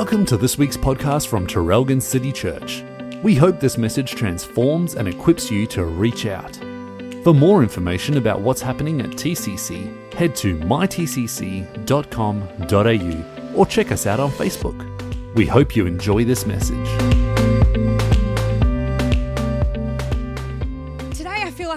Welcome to this week's podcast from Traralgon City Church. We hope this message transforms and equips you to reach out. For more information about what's happening at TCC, head to mytcc.com.au or check us out on Facebook. We hope you enjoy this message.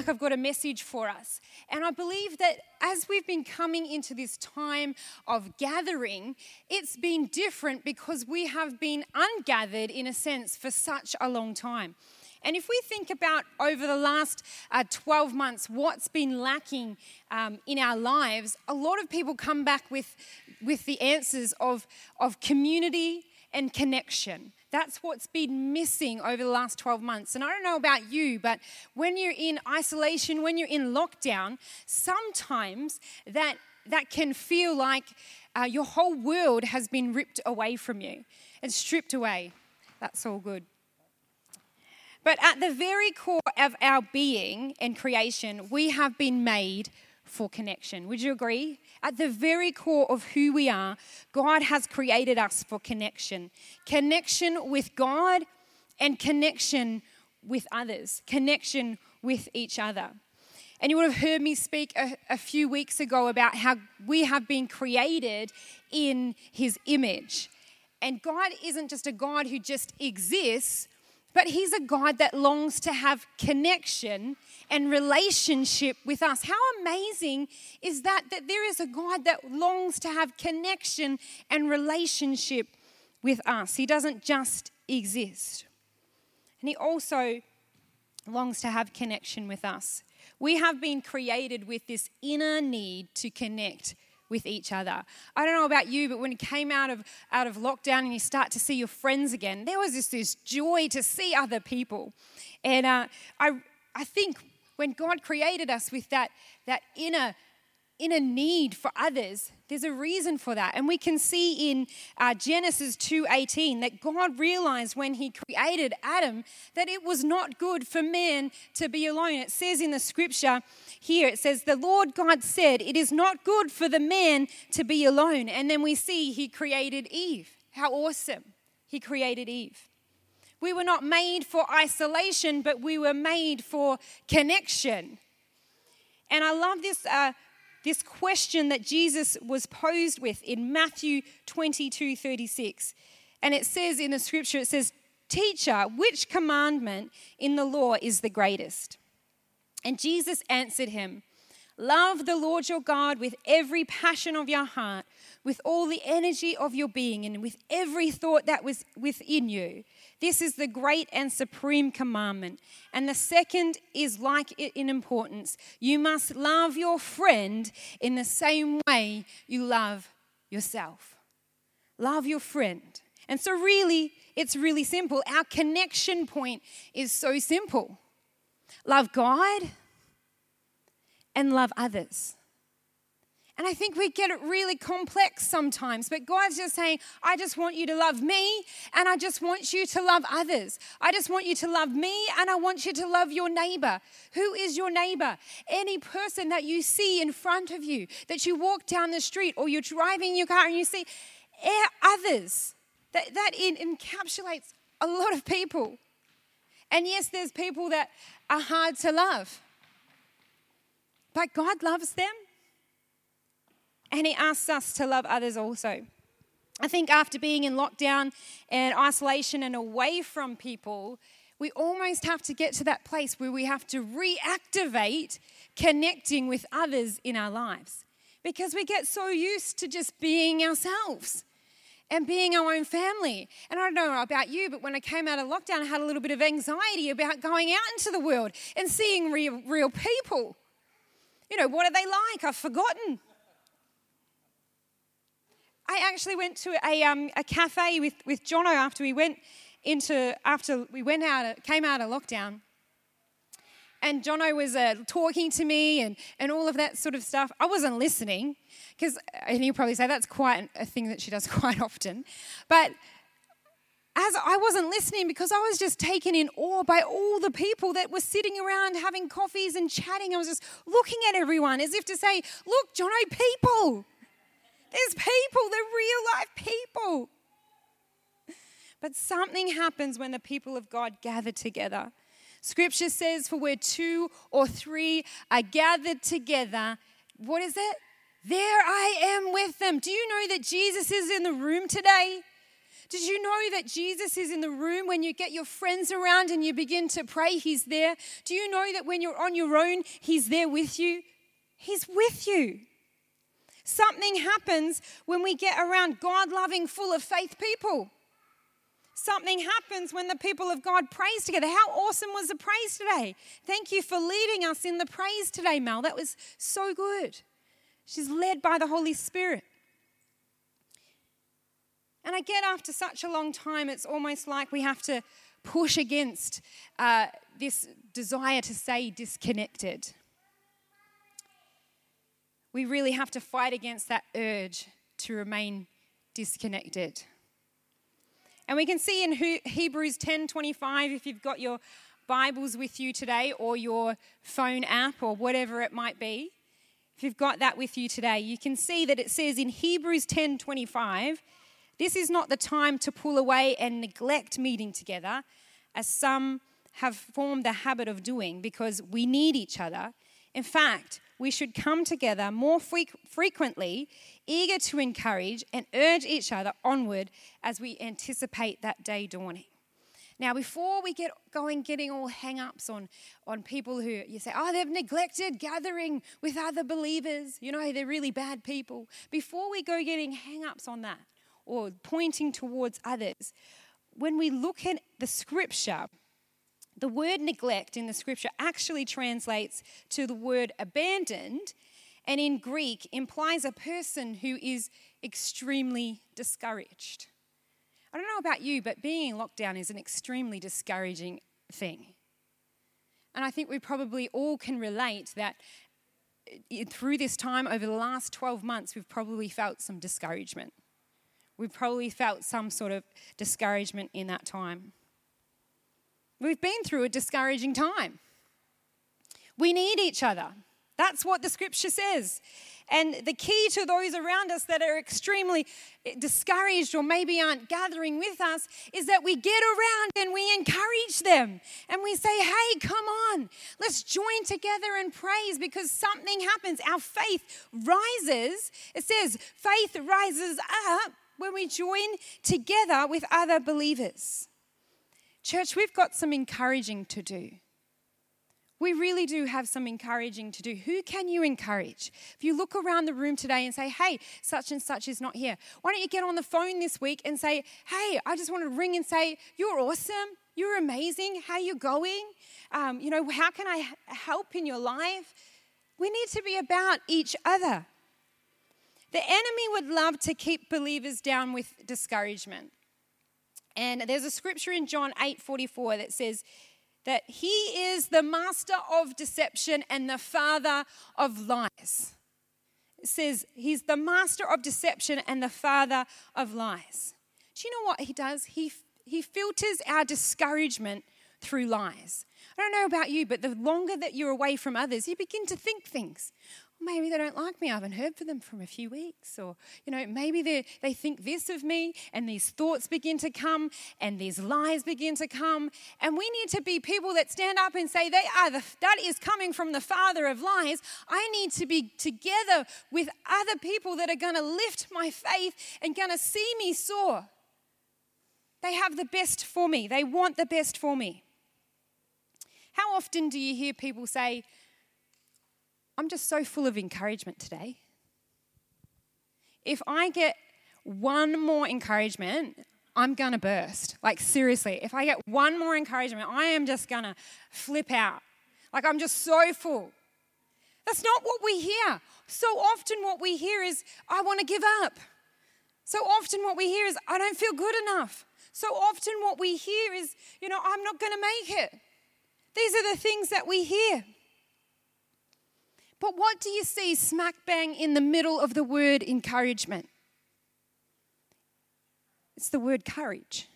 Like I've got a message for us. And I believe that as we've been coming into this time of gathering, it's been different because we have been ungathered in a sense for such a long time. And if we think about over the last uh, 12 months, what's been lacking um, in our lives, a lot of people come back with, with the answers of, of community and connection. That's what's been missing over the last 12 months. And I don't know about you, but when you're in isolation, when you're in lockdown, sometimes that, that can feel like uh, your whole world has been ripped away from you and stripped away. That's all good. But at the very core of our being and creation, we have been made for connection. Would you agree? At the very core of who we are, God has created us for connection connection with God and connection with others, connection with each other. And you would have heard me speak a, a, few weeks ago about how we have been created in His image. And God isn't just a God who just exists, but He's a God that longs to have connection and relationship with us. How amazing is that? That there is a God that longs to have connection and relationship with us. He doesn't just exist. And He also longs to have connection with us. We have been created with this inner need to connect with each other. I don't know about you, but when it came out of, out of lockdown and you start to see your friends again, there was this, this joy to see other people. And uh, I, I think when God created us with that, that inner in a need for others. There's a reason for that. And we can see in uh, genesis 2.18 that god realized when he created adam that it was not good for man to be alone. It says in the scripture here it says the lord god said it is not good for the man to be alone. And then we see he created eve. How awesome. He created eve. We were not made for isolation but we were made for connection. And i love this uh, this question that Jesus was posed with in Matthew 22 36. And it says in the scripture, it says, Teacher, which commandment in the law is the greatest? And Jesus answered him, Love the Lord your God with every passion of your heart, with all the energy of your being, and with every thought that was within you. This is the great and supreme commandment. And the second is like it in importance. You must love your friend in the same way you love yourself. Love your friend. And so, really, it's really simple. Our connection point is so simple love God and love others. And I think we get it really complex sometimes, but God's just saying, I just want you to love me and I just want you to love others. I just want you to love me and I want you to love your neighbor. Who is your neighbor? Any person that you see in front of you, that you walk down the street or you're driving your car and you see eh, others. That, that encapsulates a lot of people. And yes, there's people that are hard to love, but God loves them and He asks us to love others also. I think after being in lockdown and isolation and away from people, we almost have to get to that place where we have to reactivate connecting with others in our lives because we get so used to just being ourselves and being our own family. And I don't know about you, but when I came out of lockdown, I had a little bit of anxiety about going out into the world and seeing real, real people. You know, what are they like? I've forgotten. I actually went to a, um, a cafe with, with Jono after we went into, after we went out, came out of lockdown. And Jono was uh, talking to me and, and all of that sort of stuff. I wasn't listening because, and he'll probably say that's quite a thing that she does quite often. But as I wasn't listening because I was just taken in awe by all the people that were sitting around having coffees and chatting. I was just looking at everyone as if to say, Look, Jono, people. There's people, they're real life people. But something happens when the people of God gather together. Scripture says, For where two or three are gathered together, what is it? There I am with them. Do you know that Jesus is in the room today? Did you know that Jesus is in the room when you get your friends around and you begin to pray? He's there. Do you know that when you're on your own, He's there with you? He's with you. Something happens when we get around God loving, full of faith people. Something happens when the people of God praise together. How awesome was the praise today? Thank you for leading us in the praise today, Mel. That was so good. She's led by the Holy Spirit. And I get after such a long time, it's almost like we have to push against uh, this desire to stay disconnected. We really have to fight against that urge to remain disconnected. And we can see in Hebrews 10:25 if you've got your Bibles with you today or your phone app or whatever it might be. If you've got that with you today, you can see that it says in Hebrews 10:25 this is not the time to pull away and neglect meeting together, as some have formed the habit of doing, because we need each other. In fact, we should come together more frequently, eager to encourage and urge each other onward as we anticipate that day dawning. Now, before we get going, getting all hang ups on, on people who you say, oh, they've neglected gathering with other believers, you know, they're really bad people. Before we go getting hang ups on that, or pointing towards others. When we look at the scripture, the word neglect in the scripture actually translates to the word abandoned, and in Greek implies a person who is extremely discouraged. I don't know about you, but being in lockdown is an extremely discouraging thing. And I think we probably all can relate that eh, through this time, over the last 12 months, we've probably felt some discouragement. We probably felt some sort of discouragement in that time. We've been through a discouraging time. We need each other. That's what the scripture says. And the key to those around us that are extremely discouraged or maybe aren't gathering with us is that we get around and we encourage them and we say, hey, come on, let's join together and praise because something happens. Our faith rises. It says, faith rises up when we join together with other believers. Church, we've got some encouraging to do. We really do have some encouraging to do. Who can you encourage? If you look around the room today and say, hey, such and such is not here, why don't you get on the phone this week and say, hey, I just want to ring and say, you're awesome, you're amazing, how you going? Um, you know, how can I help in your life? We need to be about each other. The enemy would love to keep believers down with discouragement. And there's a scripture in John 8:44 that says that he is the master of deception and the father of lies. It says he's the master of deception and the father of lies. Do you know what he does? He he filters our discouragement through lies. I don't know about you, but the longer that you're away from others, you begin to think things maybe they don't like me. I haven't heard from them from a few weeks. Or, you know, maybe they they think this of me, and these thoughts begin to come, and these lies begin to come. And we need to be people that stand up and say, they are the, that is coming from the father of lies. I need to be together with other people that are going to lift my faith and going to see me soar. They have the best for me, they want the best for me. How often do you hear people say, I'm just so full of encouragement today. If I get one more encouragement, I'm gonna burst. Like, seriously, if I get one more encouragement, I am just gonna flip out. Like, I'm just so full. That's not what we hear. So often, what we hear is, I wanna give up. So often, what we hear is, I don't feel good enough. So often, what we hear is, you know, I'm not gonna make it. These are the things that we hear. But what do you see smack bang in the middle of the word encouragement? It's the word courage.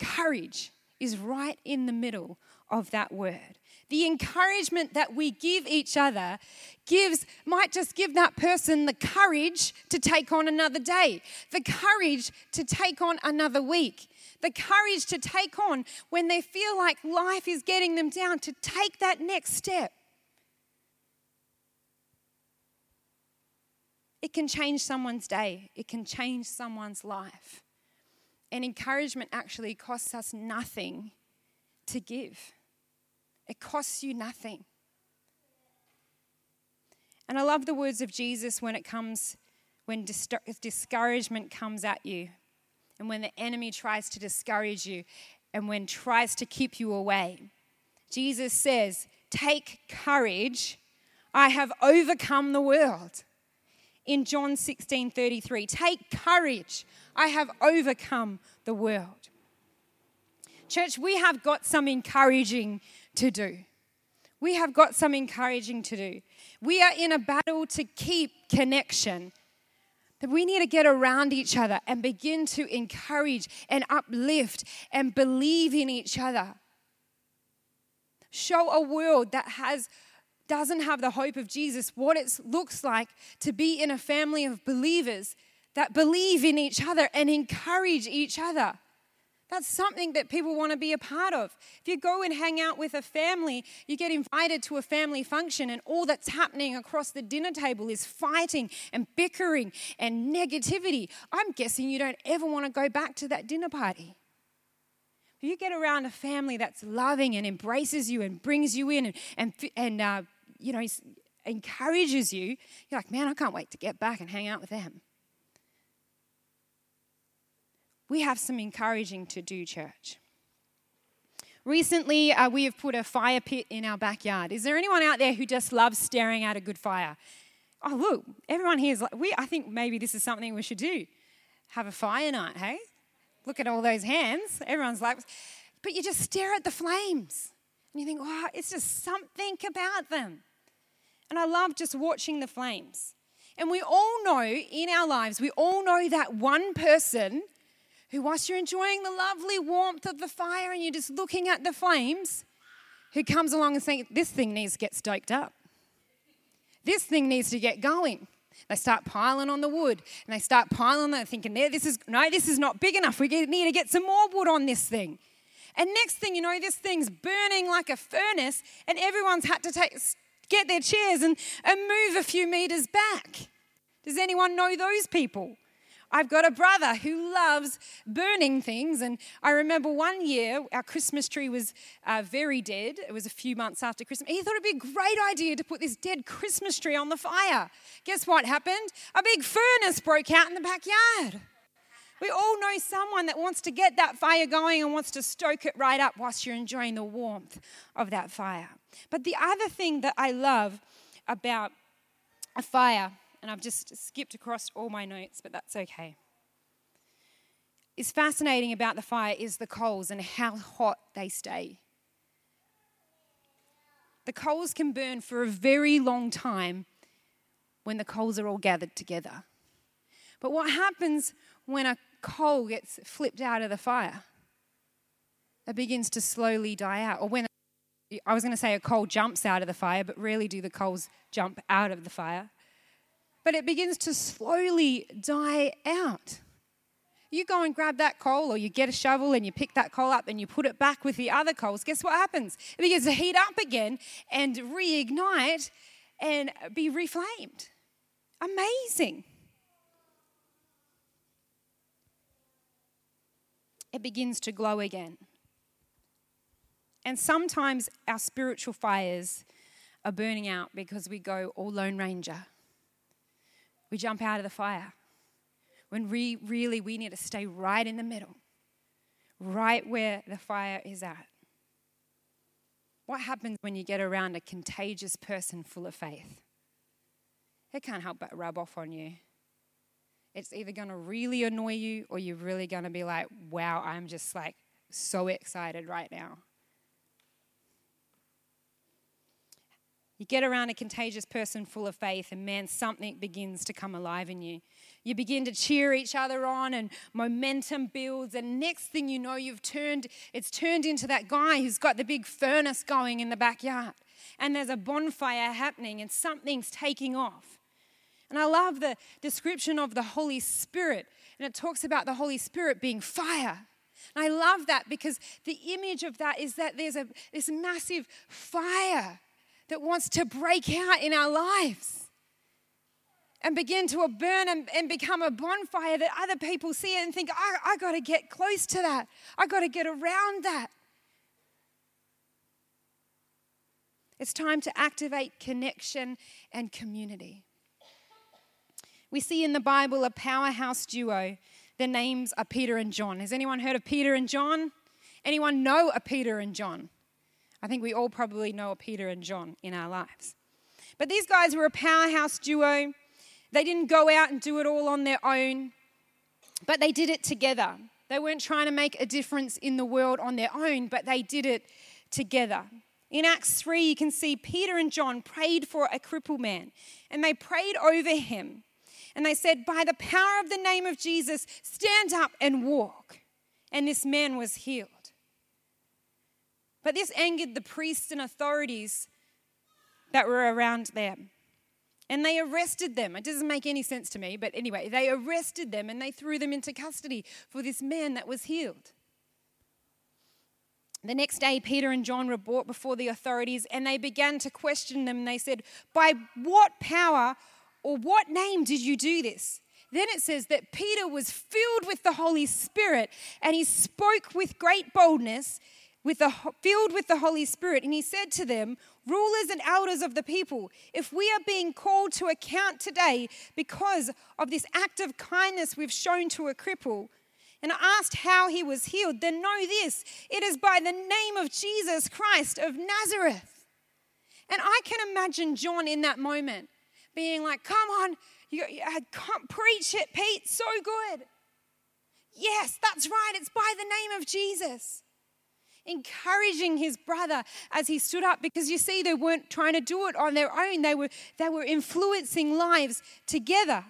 Courage is right in the middle of that word. The encouragement that we give each other gives might just give that person the courage to take on another day, the courage to take on another week, the courage to take on when they feel like life is getting them down to take that next step. It can change someone's day, it can change someone's life. And encouragement actually costs us nothing to give, it costs you nothing. And I love the words of Jesus when it comes, when discouragement comes at you, and when the enemy tries to discourage you, and when tries to keep you away. Jesus says, Take courage, I have overcome the world in John 16 33. Take courage, I have overcome the world. Church, we have got some encouraging to do. We have got some encouraging to do. We are in a battle to keep connection. That we need to get around each other and begin to encourage and uplift and believe in each other. Show a world that has doesn't have the hope of Jesus, what it looks like to be in a family of believers that believe in each other and encourage each other. That's something that people want to be a part of. If you go and hang out with a family, you get invited to a family function, and all that's happening across the dinner table is fighting and bickering and negativity. I'm guessing you don't ever want to go back to that dinner party. If you get around a family that's loving and embraces you and brings you in and, and, and uh, you know, encourages you, you're like, man, I can't wait to get back and hang out with them. We have some encouraging to do, church. Recently, uh, we have put a fire pit in our backyard. Is there anyone out there who just loves staring at a good fire? Oh, look, everyone here is like, we, I think maybe this is something we should do. Have a fire night, hey? Look at all those hands. Everyone's like, but you just stare at the flames. And you think, oh, it's just something about them. And I love just watching the flames. And we all know in our lives, we all know that one person who, whilst you're enjoying the lovely warmth of the fire and you're just looking at the flames, who comes along and saying, This thing needs to get stoked up. This thing needs to get going. They start piling on the wood and they start piling on it, thinking, there, this is no, this is not big enough. We need to get some more wood on this thing. And next thing you know, this thing's burning like a furnace, and everyone's had to take, get their chairs and, and move a few meters back. Does anyone know those people? I've got a brother who loves burning things. And I remember one year our Christmas tree was uh, very dead. It was a few months after Christmas. He thought it'd be a great idea to put this dead Christmas tree on the fire. Guess what happened? A big furnace broke out in the backyard. We all know someone that wants to get that fire going and wants to stoke it right up whilst you're enjoying the warmth of that fire. But the other thing that I love about a fire and I've just skipped across all my notes, but that's okay. Is fascinating about the fire is the coals and how hot they stay. The coals can burn for a very long time when the coals are all gathered together. But what happens when a coal gets flipped out of the fire? It begins to slowly die out. Or when I was going to say a coal jumps out of the fire, but rarely do the coals jump out of the fire but it begins to slowly die out. You go and grab that coal, or you get a shovel and you pick that coal up and you put it back with the other coals. Guess what happens? It begins to heat up again and reignite and be reflamed. Amazing. It begins to glow again. And sometimes our spiritual fires are burning out because we go all Lone Ranger we jump out of the fire. When we really we need to stay right in the middle, right where the fire is at. What happens when you get around a contagious person full of faith? It can't help but rub off on you. It's either going to really annoy you or you're really going to be like, wow, I'm just like so excited right now. You get around a contagious person full of faith, and man, something begins to come alive in you. You begin to cheer each other on, and momentum builds. And next thing you know, you've turned, it's turned into that guy who's got the big furnace going in the backyard. And there's a bonfire happening, and something's taking off. And I love the description of the Holy Spirit, and it talks about the Holy Spirit being fire. And I love that because the image of that is that there's a, this massive fire that wants to break out in our lives and begin to burn and, and become a bonfire that other people see and think, I, I got to get close to that. I got to get around that. It's time to activate connection and community. We see in the Bible a powerhouse duo. Their names are Peter and John. Has anyone heard of Peter and John? Anyone know a Peter and John? I think we all probably know a Peter and John in our lives. But these guys were a powerhouse duo. They didn't go out and do it all on their own, but they did it together. They weren't trying to make a difference in the world on their own, but they did it together. In Acts 3, you can see Peter and John prayed for a crippled man, and they prayed over him. And they said, By the power of the name of Jesus, stand up and walk. And this man was healed. But this angered the priests and authorities that were around them. And they arrested them. It doesn't make any sense to me, but anyway, they arrested them and they threw them into custody for this man that was healed. The next day, Peter and John were brought before the authorities and they began to question them. They said, By what power or what name did you do this? Then it says that Peter was filled with the Holy Spirit and he spoke with great boldness with the, filled with the Holy Spirit, and he said to them, Rulers and elders of the people, if we are being called to account today because of this act of kindness we've shown to a cripple, and asked how he was healed, then know this it is by the name of Jesus Christ of Nazareth. And I can imagine John in that moment being like, Come on, you, I can't preach it, Pete, so good. Yes, that's right, it's by the name of Jesus. Encouraging his brother as he stood up because you see they weren't trying to do it on their own they were they were influencing lives together.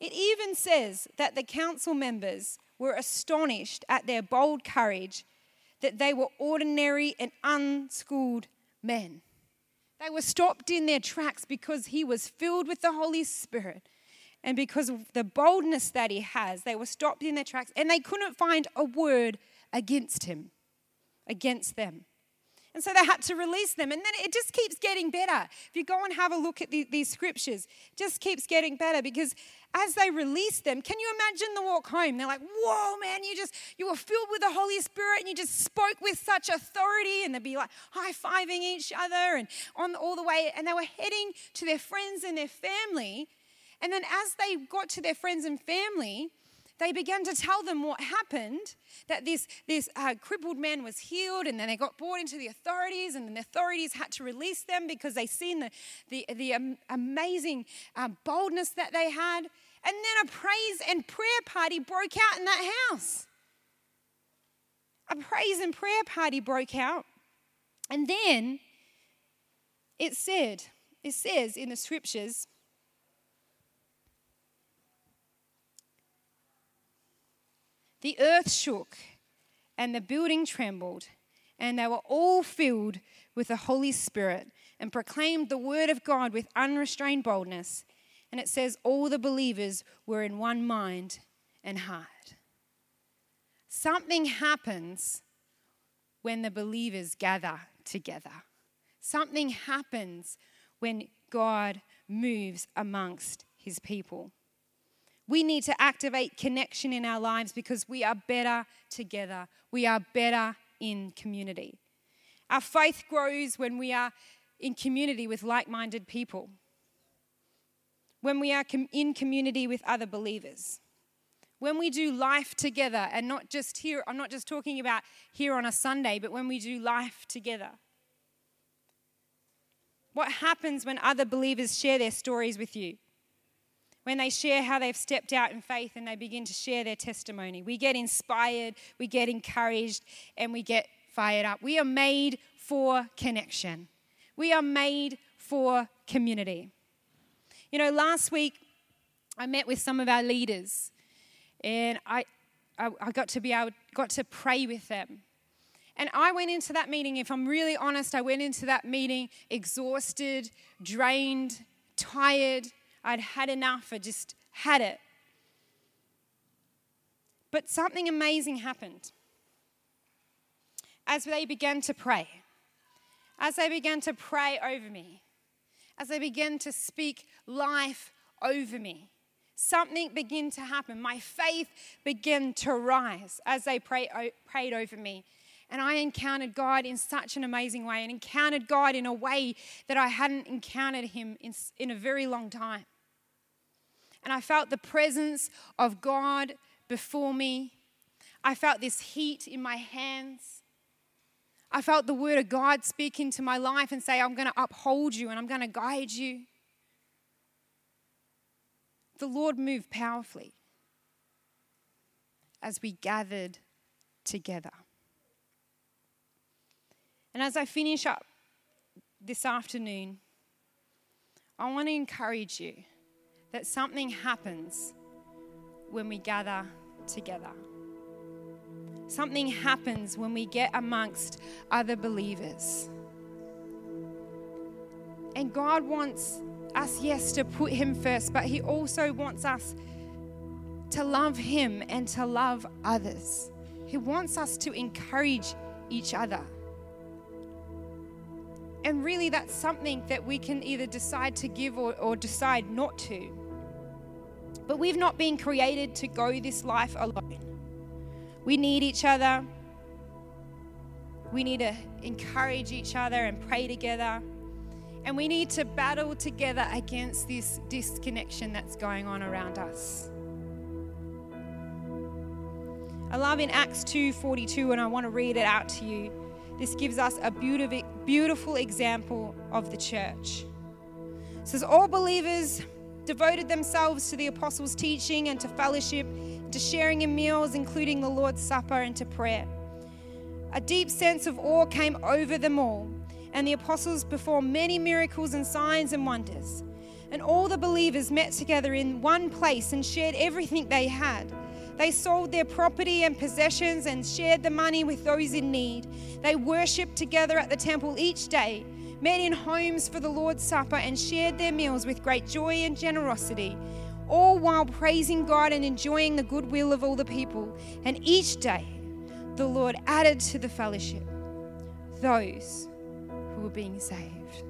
It even says that the council members were astonished at their bold courage that they were ordinary and unschooled men they were stopped in their tracks because he was filled with the holy spirit and because of the boldness that he has, they were stopped in their tracks and they couldn't find a word against him, against them. And so they had to release them. And then it just keeps getting better. If you go and have a look at the, these scriptures, just keeps getting better because as they release them, can you imagine the walk home? They're like, whoa, man, you just, you were filled with the Holy Spirit and you just spoke with such authority. And they'd be like high fiving each other and on all the way. And they were heading to their friends and their family. And then as they got to their friends and family, they began to tell them what happened that this, this uh, crippled man was healed, and then they got brought into the authorities, and the authorities had to release them because they seen the, the, the um, amazing uh, boldness that they had. And then a praise and prayer party broke out in that house. A praise and prayer party broke out. And then it said, it says in the scriptures, The earth shook, and the building trembled, and they were all filled with the Holy Spirit and proclaimed the word of God with unrestrained boldness. And it says, all the believers were in one mind and heart. Something happens when the believers gather together. Something happens when God moves amongst his people. We need to activate connection in our lives because we are better together. We are better in community. Our faith grows when we are in community with like minded people, when we are in community with other believers. When we do life together, and not just here, I'm not just talking about here on a Sunday, but when we do life together. What happens when other believers share their stories with you? When they share how they've stepped out in faith and they begin to share their testimony. We get inspired, we get encouraged, and we get fired up. We are made for connection. We are made for community. You know, last week I met with some of our leaders and I, I, I got to be able, got to pray with them. And I went into that meeting, if I'm really honest, I went into that meeting exhausted, drained, tired. I'd had enough. I just had it. But something amazing happened as they began to pray, as they began to pray over me, as they began to speak life over me. Something began to happen. My faith began to rise as they pray, prayed over me. And I encountered God in such an amazing way and encountered God in a way that I hadn't encountered Him in, in a very long time. And I felt the presence of God before me. I felt this heat in my hands. I felt the word of God speak into my life and say, I'm going to uphold you and I'm going to guide you. The Lord moved powerfully as we gathered together. And as I finish up this afternoon, I want to encourage you that something happens when we gather together. Something happens when we get amongst other believers. And God wants us, yes, to put Him first, but He also wants us to love Him and to love others. He wants us to encourage each other. And really, that's something that we can either decide to give or, or decide not to. But we've not been created to go this life alone. We need each other. We need to encourage each other and pray together. And we need to battle together against this disconnection that's going on around us. I love in Acts 2:42 and I want to read it out to you. This gives us a beautiful, beautiful example of the church. It says, All believers devoted themselves to the apostles' teaching and to fellowship, to sharing in meals, including the Lord's Supper, and to prayer. A deep sense of awe came over them all, and the apostles performed many miracles and signs and wonders. And all the believers met together in one place and shared everything they had. They sold their property and possessions and shared the money with those in need. They worshiped together at the temple each day, met in homes for the Lord's Supper, and shared their meals with great joy and generosity, all while praising God and enjoying the goodwill of all the people. And each day, the Lord added to the fellowship those who were being saved.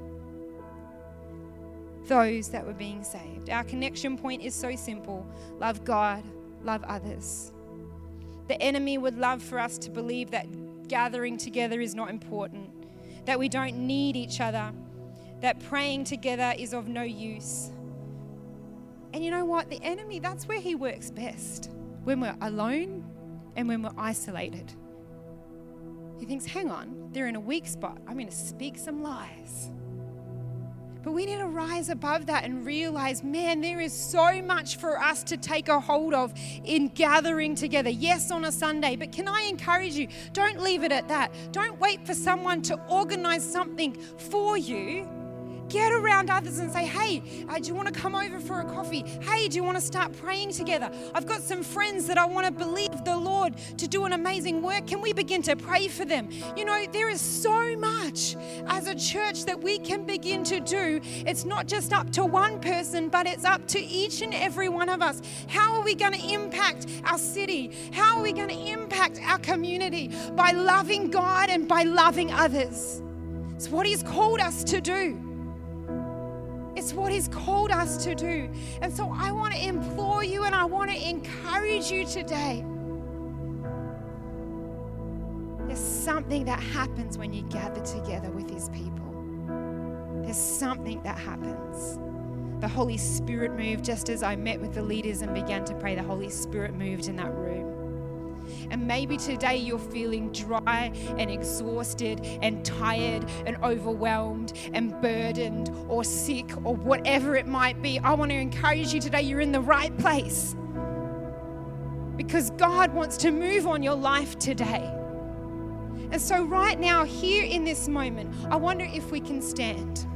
Those that were being saved. Our connection point is so simple love God love others. The enemy would love for us to believe that gathering together is not important, that we don't need each other, that praying together is of no use. And you know what? The enemy, that's where he works best when we're alone and when we're isolated. He thinks, hang on, they're in a weak spot. I'm going to speak some lies. But we need to rise above that and realize, man, there is so much for us to take a hold of in gathering together. Yes, on a Sunday, but can I encourage you? Don't leave it at that. Don't wait for someone to organize something for you Get around others and say, hey, uh, do you want to come over for a coffee? Hey, do you want to start praying together? I've got some friends that I want to believe the Lord to do an amazing work. Can we begin to pray for them? You know, there is so much as a church that we can begin to do. It's not just up to one person, but it's up to each and every one of us. How are we going to impact our city? How are we going to impact our community? By loving God and by loving others. It's what He's called us to do. It's what He's called us to do. And so I want to implore you and I want to encourage you today. There's something that happens when you gather together with His people. There's something that happens. The Holy Spirit moved just as I met with the leaders and began to pray. The Holy Spirit moved in that room. And maybe today you're feeling dry and exhausted and tired and overwhelmed and burdened or sick or whatever it might be. I want to encourage you today, you're in the right place. Because God wants to move on your life today. And so, right now, here in this moment, I wonder if we can stand.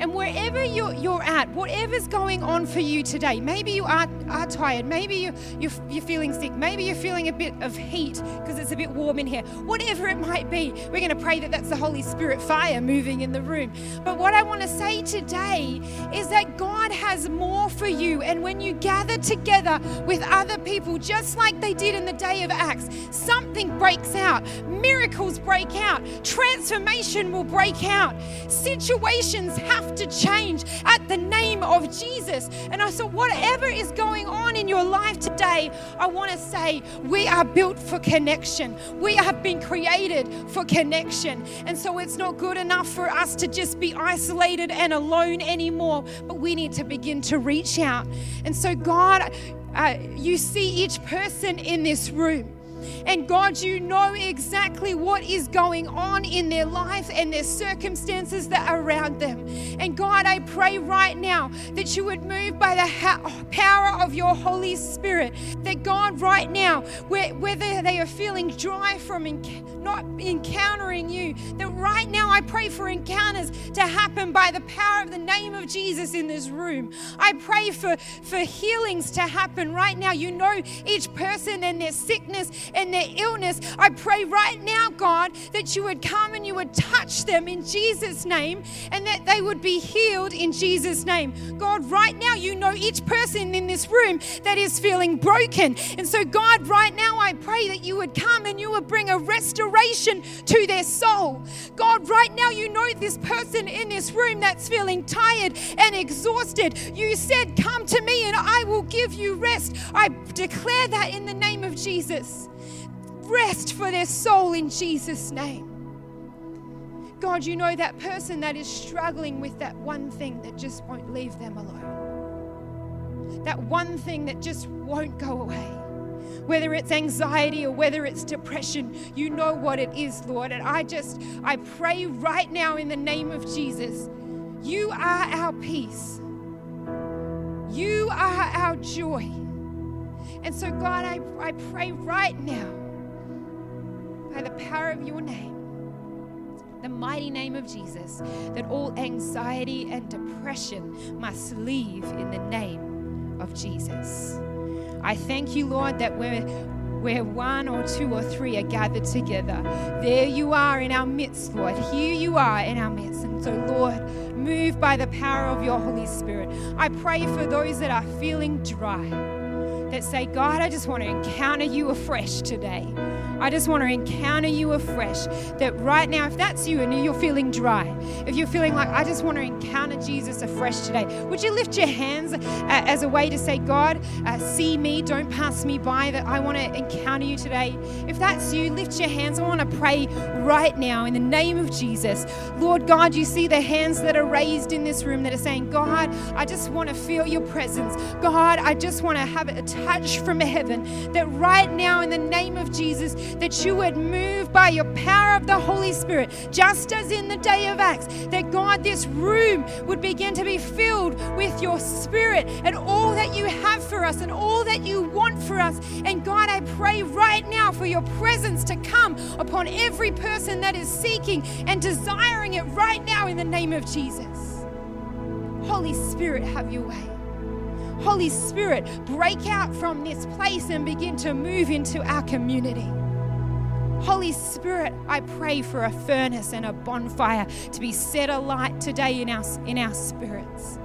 And wherever you're, you're at, whatever's going on for you today, maybe you are, are tired, maybe you, you're, you're feeling sick, maybe you're feeling a bit of heat because it's a bit warm in here, whatever it might be, we're going to pray that that's the Holy Spirit fire moving in the room. But what I want to say today is that God has more for you. And when you gather together with other people, just like they did in the day of Acts, something breaks out, miracles break out, transformation will break out, situations have have to change at the name of Jesus. And I said, whatever is going on in your life today, I want to say we are built for connection. We have been created for connection. And so it's not good enough for us to just be isolated and alone anymore, but we need to begin to reach out. And so, God, uh, you see each person in this room. And God, you know exactly what is going on in their life and their circumstances that are around them. And God, I pray right now that you would move by the ha- power of your Holy Spirit. That God, right now, whether they are feeling dry from enc- not encountering you, that right now I pray for encounters to happen by the power of the name of Jesus in this room. I pray for, for healings to happen right now. You know each person and their sickness and their illness, I pray right now, God, that you would come and you would touch them in Jesus' name and that they would be healed in Jesus' name. God, right now, you know each person in this room that is feeling broken. And so, God, right now, I pray that you would come and you would bring a restoration to their soul. God, right now, you know this person in this room that's feeling tired and exhausted. You said, Come to me and I will give you rest. I declare that in the name of Jesus rest for their soul in Jesus' name. God, you know that person that is struggling with that one thing that just won't leave them alone. That one thing that just won't go away. Whether it's anxiety or whether it's depression, you know what it is, Lord. And I just, I pray right now in the name of Jesus, you are our peace. You are our joy. And so, God, I, I pray right now by the power of your name, the mighty name of Jesus, that all anxiety and depression must leave in the name of Jesus. I thank you, Lord, that where, where one or two or three are gathered together, there you are in our midst, Lord. Here you are in our midst. And so, Lord, move by the power of your Holy Spirit. I pray for those that are feeling dry, that say, God, I just want to encounter you afresh today. I just want to encounter you afresh. That right now, if that's you and you're feeling dry, if you're feeling like, I just want to encounter Jesus afresh today, would you lift your hands uh, as a way to say, God, uh, see me, don't pass me by, that I want to encounter you today? If that's you, lift your hands. I want to pray right now in the name of Jesus. Lord God, you see the hands that are raised in this room that are saying, God, I just want to feel your presence. God, I just want to have a touch from heaven. That right now, in the name of Jesus, that you would move by your power of the Holy Spirit, just as in the day of Acts, that God, this room would begin to be filled with your spirit and all that you have for us and all that you want for us. And God, I pray right now for your presence to come upon every person that is seeking and desiring it right now in the name of Jesus. Holy Spirit, have your way. Holy Spirit, break out from this place and begin to move into our community. Holy Spirit, I pray for a furnace and a bonfire to be set alight today in our, in our spirits.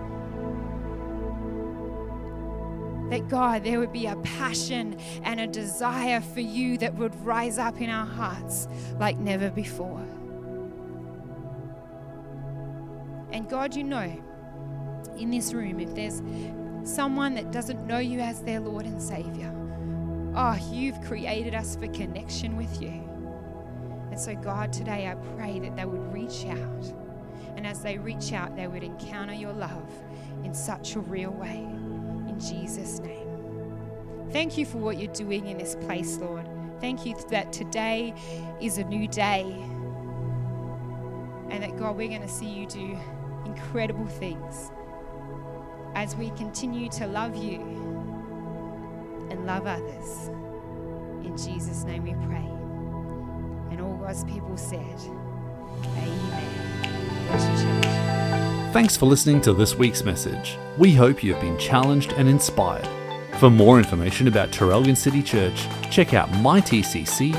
That God, there would be a passion and a desire for you that would rise up in our hearts like never before. And God, you know, in this room, if there's someone that doesn't know you as their Lord and Savior, Oh, you've created us for connection with you. And so, God, today I pray that they would reach out. And as they reach out, they would encounter your love in such a real way. In Jesus' name. Thank you for what you're doing in this place, Lord. Thank you that today is a new day. And that, God, we're going to see you do incredible things as we continue to love you and love others. In Jesus' name we pray. And all God's people said, Amen. Thanks for listening to this week's message. We hope you have been challenged and inspired. For more information about Traralgon City Church, check out mytcc.com.au.